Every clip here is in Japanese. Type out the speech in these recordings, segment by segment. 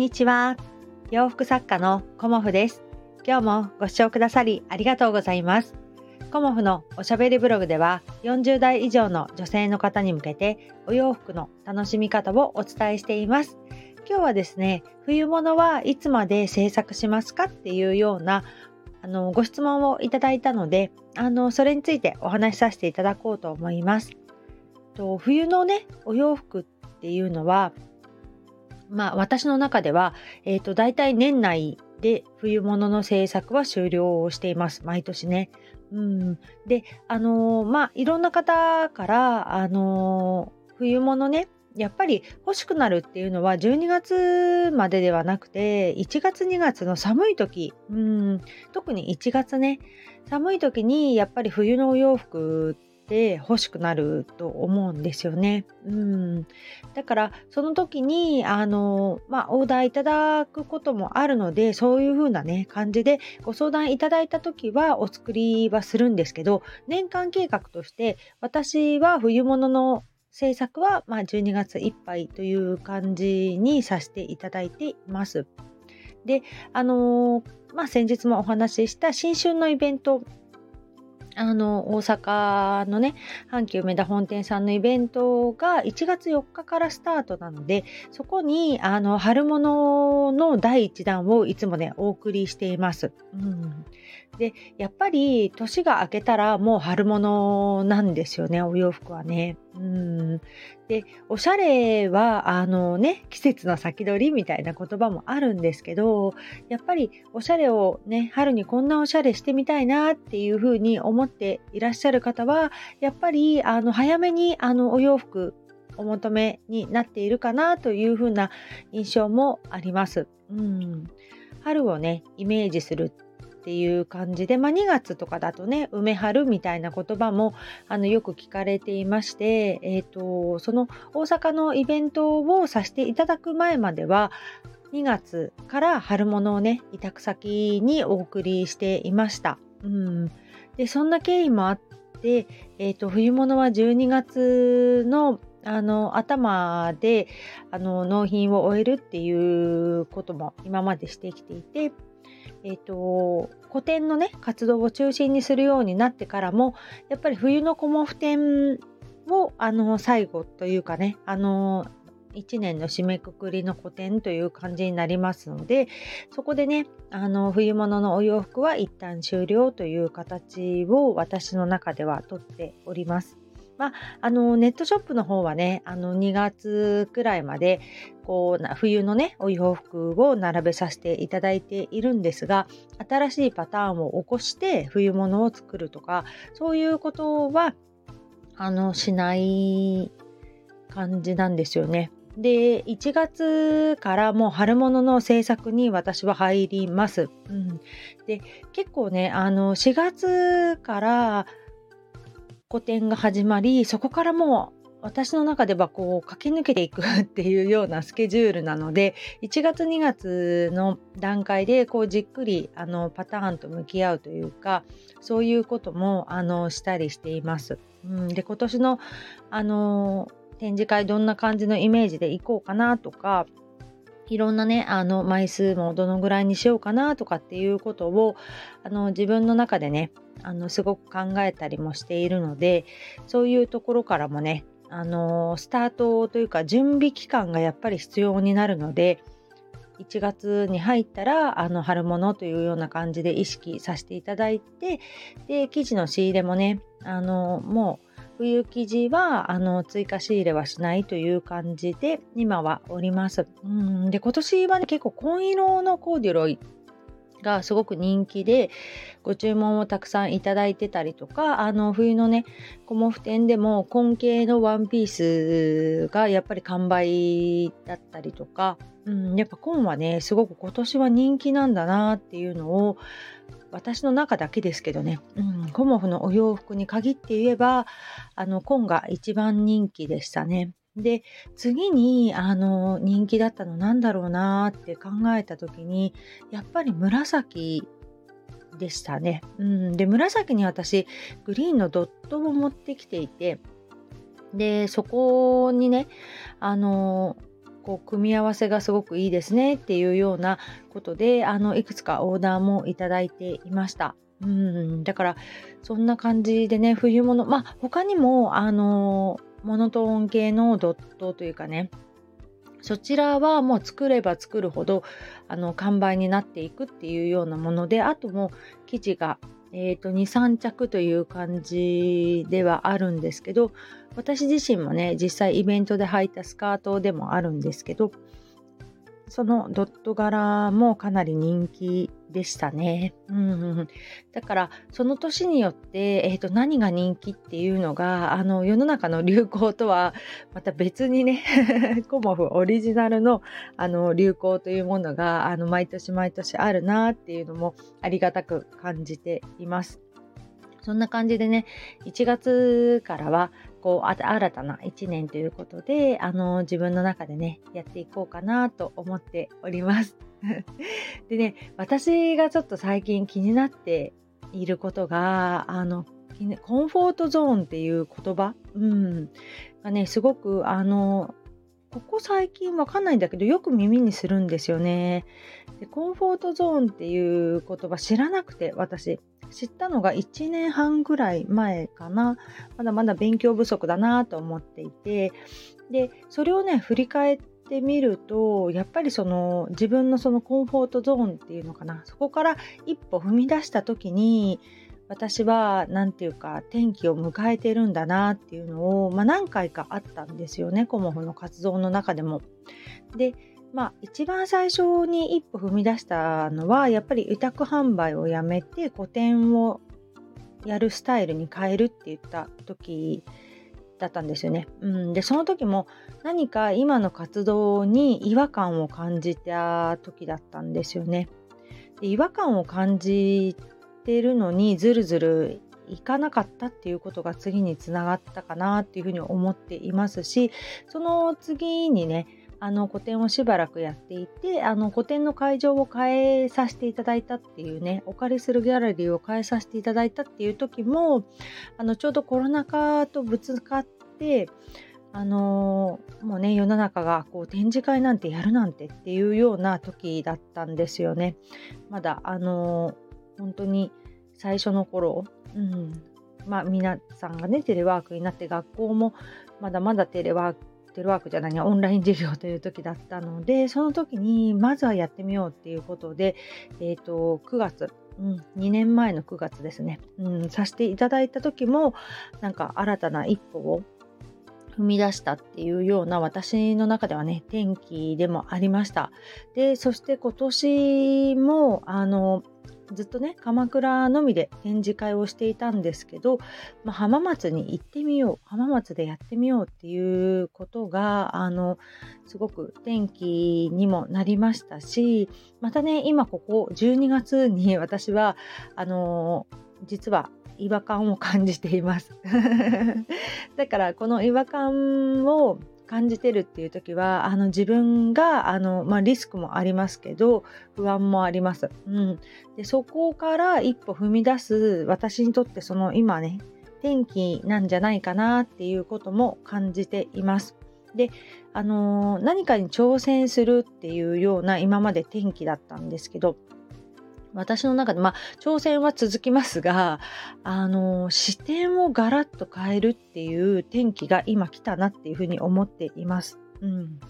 にちは。洋服作家のコモフです。今日もご視聴くださりありがとうございます。コモフのおしゃべりブログでは40代以上の女性の方に向けてお洋服の楽しみ方をお伝えしています。今日はですね冬物はいつまで制作しますかっていうようなあのご質問をいただいたのであのそれについてお話しさせていただこうと思います。と冬のねお洋服っていうのはまあ私の中では、え、ー、と大体年内で冬物の制作は終了をしています。毎年ね。うん、であのー、まあいろんな方からあのー、冬物ねやっぱり欲しくなるっていうのは12月までではなくて1月2月の寒い時。うん。特に1月ね。寒い時にやっぱり冬のお洋服って欲しくなると思うんですよね。うん、だからその時にあの、まあ、オーダーいただくこともあるのでそういう風なね感じでご相談いただいた時はお作りはするんですけど年間計画として私は冬物の制作は、まあ、12月いっぱいという感じにさせていただいています。で、あのー、まあ、先日もお話しした新春のイベントあの大阪のね阪急梅田本店さんのイベントが1月4日からスタートなのでそこにあの春物の第1弾をいつもねお送りしています。うん、でやっぱり年が明けたらもう春物なんですよねお洋服はね。うんでおしゃれはあのね季節の先取りみたいな言葉もあるんですけどやっぱりおしゃれをね春にこんなおしゃれしてみたいなっていうふうに思っていらっしゃる方はやっぱりあの早めにあのお洋服お求めになっているかなというふうな印象もあります。うん、春をねイメージするっていう感じで、まあ、2月とかだとね梅春みたいな言葉もあのよく聞かれていまして、えーと、その大阪のイベントをさせていただく前までは2月から春物をね委託先にお送りしていました。うん、でそんな経緯もあって、えーと、冬物は12月のあの頭であの納品を終えるっていうことも今までしてきていてえーと、古典のね活動を中心にするようになってからもやっぱり冬のコモフ展をあの最後というかねあの1年の締めくくりの古典という感じになりますのでそこでねあの冬物のお洋服は一旦終了という形を私の中ではとっております。まあ、あのネットショップの方はねあの2月くらいまでこう冬のねお洋服を並べさせていただいているんですが新しいパターンを起こして冬物を作るとかそういうことはあのしない感じなんですよね。で1月からもう春物の制作に私は入ります。うん、で結構ねあの4月から個展が始まりそこからもう私の中ではこう駆け抜けていくっていうようなスケジュールなので1月2月の段階でこうじっくりあのパターンと向き合うというかそういうこともあのしたりしています。うん、で今年のあの展示会どんな感じのイメージでいこうかなとかいろんなねあの枚数もどのぐらいにしようかなとかっていうことをあの自分の中でねあのすごく考えたりもしているのでそういうところからもねあのスタートというか準備期間がやっぱり必要になるので1月に入ったらあの春物というような感じで意識させていただいてで生地の仕入れもねあのもう冬生地はあの追加仕入れはしないという感じで今はおります。うんで今年はね結構紺色のコーデュロイがすごく人気でご注文をたくさんいただいてたりとかあの冬のねコモフ店でも紺系のワンピースがやっぱり完売だったりとか、うん、やっぱ紺はねすごく今年は人気なんだなっていうのを私の中だけですけどね、うん、コモフのお洋服に限って言えばあの紺が一番人気でしたね。で次にあの人気だったのなんだろうなって考えた時にやっぱり紫でしたね。うん、で紫に私グリーンのドットを持ってきていてでそこにねあのこう組み合わせがすごくいいですねっていうようなことであのいくつかオーダーもいただいていました。うんだからそんな感じでね冬物まあ他にもあのモノトーン系のドットというかねそちらはもう作れば作るほどあの完売になっていくっていうようなものであとも生地が、えーと、23着という感じではあるんですけど私自身もね実際イベントで履いたスカートでもあるんですけどそのドット柄もかなり人気でしたね。うんうん、だからその年によって、えーと、何が人気っていうのがあの世の中の流行とはまた別にね コモフオリジナルのあの流行というものがあの毎年毎年あるなっていうのもありがたく感じています。そんな感じでね、1月からは、こう、新たな1年ということで、あの、自分の中でね、やっていこうかなと思っております。でね、私がちょっと最近気になっていることが、あの、コンフォートゾーンっていう言葉、うん、がね、すごく、あの、ここ最近わかんないんだけど、よく耳にするんですよね。でコンフォートゾーンっていう言葉知らなくて、私。知ったのが1年半ぐらい前かな。まだまだ勉強不足だなと思っていて、で、それをね、振り返ってみると、やっぱりその自分のそのコンフォートゾーンっていうのかな。そこから一歩踏み出した時に、私は何て言うか転機を迎えてるんだなっていうのを、まあ、何回かあったんですよねコモフの活動の中でも。でまあ一番最初に一歩踏み出したのはやっぱり委託販売をやめて個展をやるスタイルに変えるって言った時だったんですよね。うん、でその時も何か今の活動に違和感を感じた時だったんですよね。で違和感を感じてるのにずるずるいかなかったっていうことが次につながったかなっていうふうに思っていますしその次にねあの個展をしばらくやっていてあの個展の会場を変えさせていただいたっていうねお借りするギャラリーを変えさせていただいたっていう時もあのちょうどコロナ禍とぶつかってあのー、もうね世の中がこう展示会なんてやるなんてっていうような時だったんですよね。まだあのー、本当に最初の頃、うん、まあ皆さんがねテレワークになって学校もまだまだテレワークテレワークじゃないオンライン授業という時だったのでその時にまずはやってみようっていうことで、えーと、9月うん、2年前の9月ですね、うん、させていただいた時もなんか新たな一歩を踏み出したっていうような私の中ではね転機でもありました。でそして今年もあのずっとね鎌倉のみで展示会をしていたんですけど、まあ、浜松に行ってみよう浜松でやってみようっていうことがあのすごく転機にもなりましたしまたね今ここ12月に 私はあの実は違和感を感じています。だからこの違和感を感じてるっていう時はあの自分があの、まあ、リスクもありますけど不安もあります、うん、でそこから一歩踏み出す私にとってその今ね転機なんじゃないかなっていうことも感じています。であのー、何かに挑戦するっていうような今まで転機だったんですけど私の中で、まあ、挑戦は続きますが、あの、視点をガラッと変えるっていう転機が今来たなっていうふうに思っています。うん。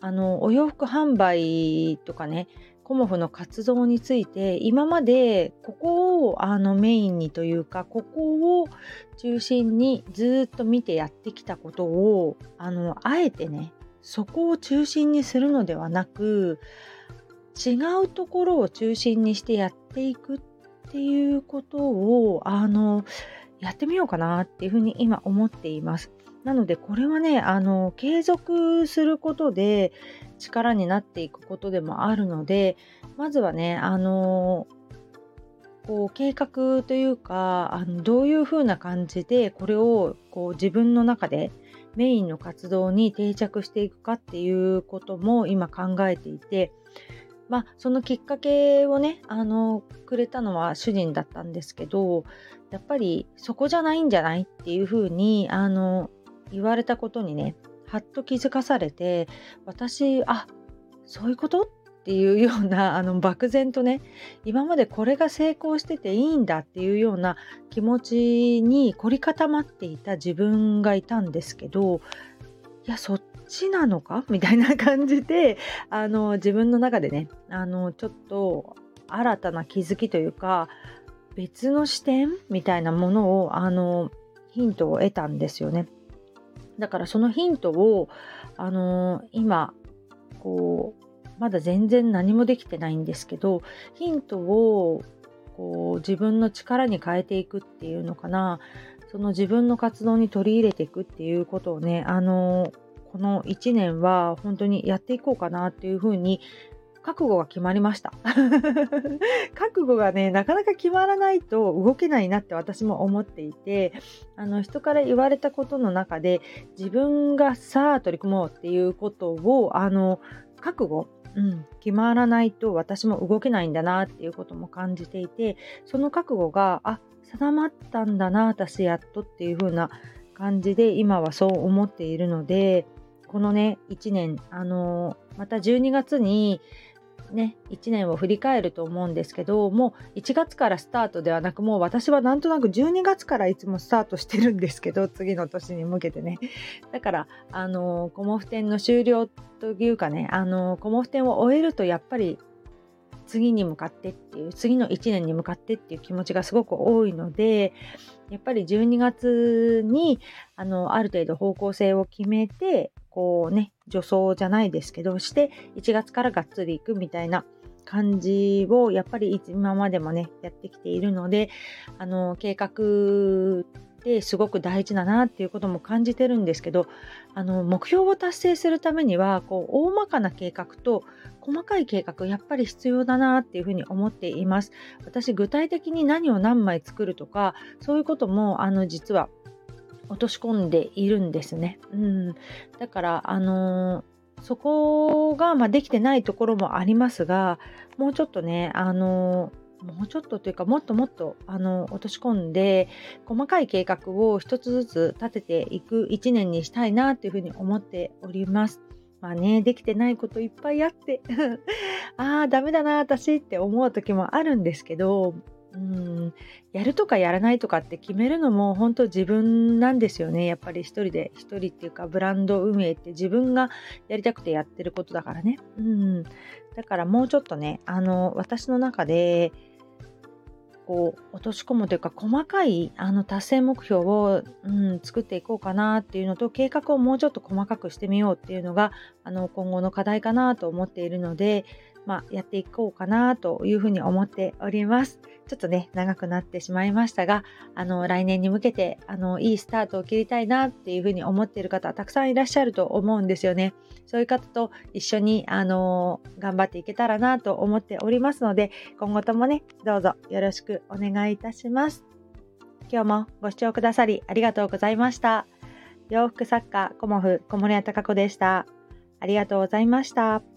あの、お洋服販売とかね、コモフの活動について今までここをあのメインにというかここを中心にずっと見てやってきたことをあのあえてねそこを中心にするのではなく違うところを中心にしてやっていくっていうことをあのやってみようかなっていうふうに今思っています。なのでこれはねあの継続することで力になっていくことでもあるのでまずはねあのこう計画というかあのどういうふうな感じでこれをこう自分の中でメインの活動に定着していくかっていうことも今考えていてまあ、そのきっかけをね、あの、くれたのは主人だったんですけど、やっぱりそこじゃないんじゃないっていうふうに、あの、言われたことにね、はっと気づかされて私あそういうことっていうようなあの漠然とね今までこれが成功してていいんだっていうような気持ちに凝り固まっていた自分がいたんですけどいやそっちなのか？みたいな感じであの自分の中でねあのちょっと新たな気づきというか別の視点？みたいなものをあのヒントを得たんですよね。だからそのヒントをあの今こうまだ全然何もできてないんですけどヒントをこう自分の力に変えていくっていうのかな。その自分の活動に取り入れていくっていうことをねあのこの1年は本当にやっていこうかなっていうふうに覚悟が決まりました。覚悟がねなかなか決まらないと動けないなって私も思っていてあの人から言われたことの中で自分がさあ取り組もうっていうことをあの覚悟うん、決まらないと私も動けないんだなっていうことも感じていてその覚悟があ定まったんだな私やっとっていう風な感じで今はそう思っているのでこのね1年あのまた12月にね、1年を振り返ると思うんですけどもう1月からスタートではなくもう私はなんとなく12月からいつもスタートしてるんですけど次の年に向けてね。だからあのコモフ展の終了というかねあのコモフ展を終えるとやっぱり次に向かってっていう次の1年に向かってっていう気持ちがすごく多いのでやっぱり12月にあのある程度方向性を決めてこうね助走じゃないですけどして1月からがっつり行くみたいな感じをやっぱり今までもねやってきているのであの計画ってすごく大事だなっていうことも感じてるんですけどあの目標を達成するためにはこう大まかな計画と細かい計画やっぱり必要だなっていうふうに思っています私具体的に何を何枚作るとかそういうこともあの実は落とし込んでいるんですね。うん、だからあのー、そこが、まあ、できてないところもありますがもうちょっとねあのー、もうちょっとというかもっともっとあの落とし込んで細かい計画を一つずつ立てていく1年にしたいなというふうに思っております。まあね、できてないこといっぱいあって ああ、ダメだな、私って思う時もあるんですけど、うん、やるとかやらないとかって決めるのも本当自分なんですよね。やっぱり一人で、一人っていうかブランド運営って自分がやりたくてやってることだからね。うん。だからもうちょっとね、あの、私の中で、こう落とし込むというか細かいあの達成目標を、うん、作っていこうかなっていうのと計画をもうちょっと細かくしてみようっていうのがあの今後の課題かなと思っているのでまあ、やっていこうかなというふうに思っております。ちょっとね、長くなってしまいましたが、あの、来年に向けて、あの、いいスタートを切りたいなっていうふうに思っている方、たくさんいらっしゃると思うんですよね。そういう方と一緒に、あの、頑張っていけたらなと思っておりますので、今後ともね、どうぞよろしくお願いいたします。今日もご視聴くださりありがとうございました。洋服作家、コモフ、小森屋隆子でした。ありがとうございました。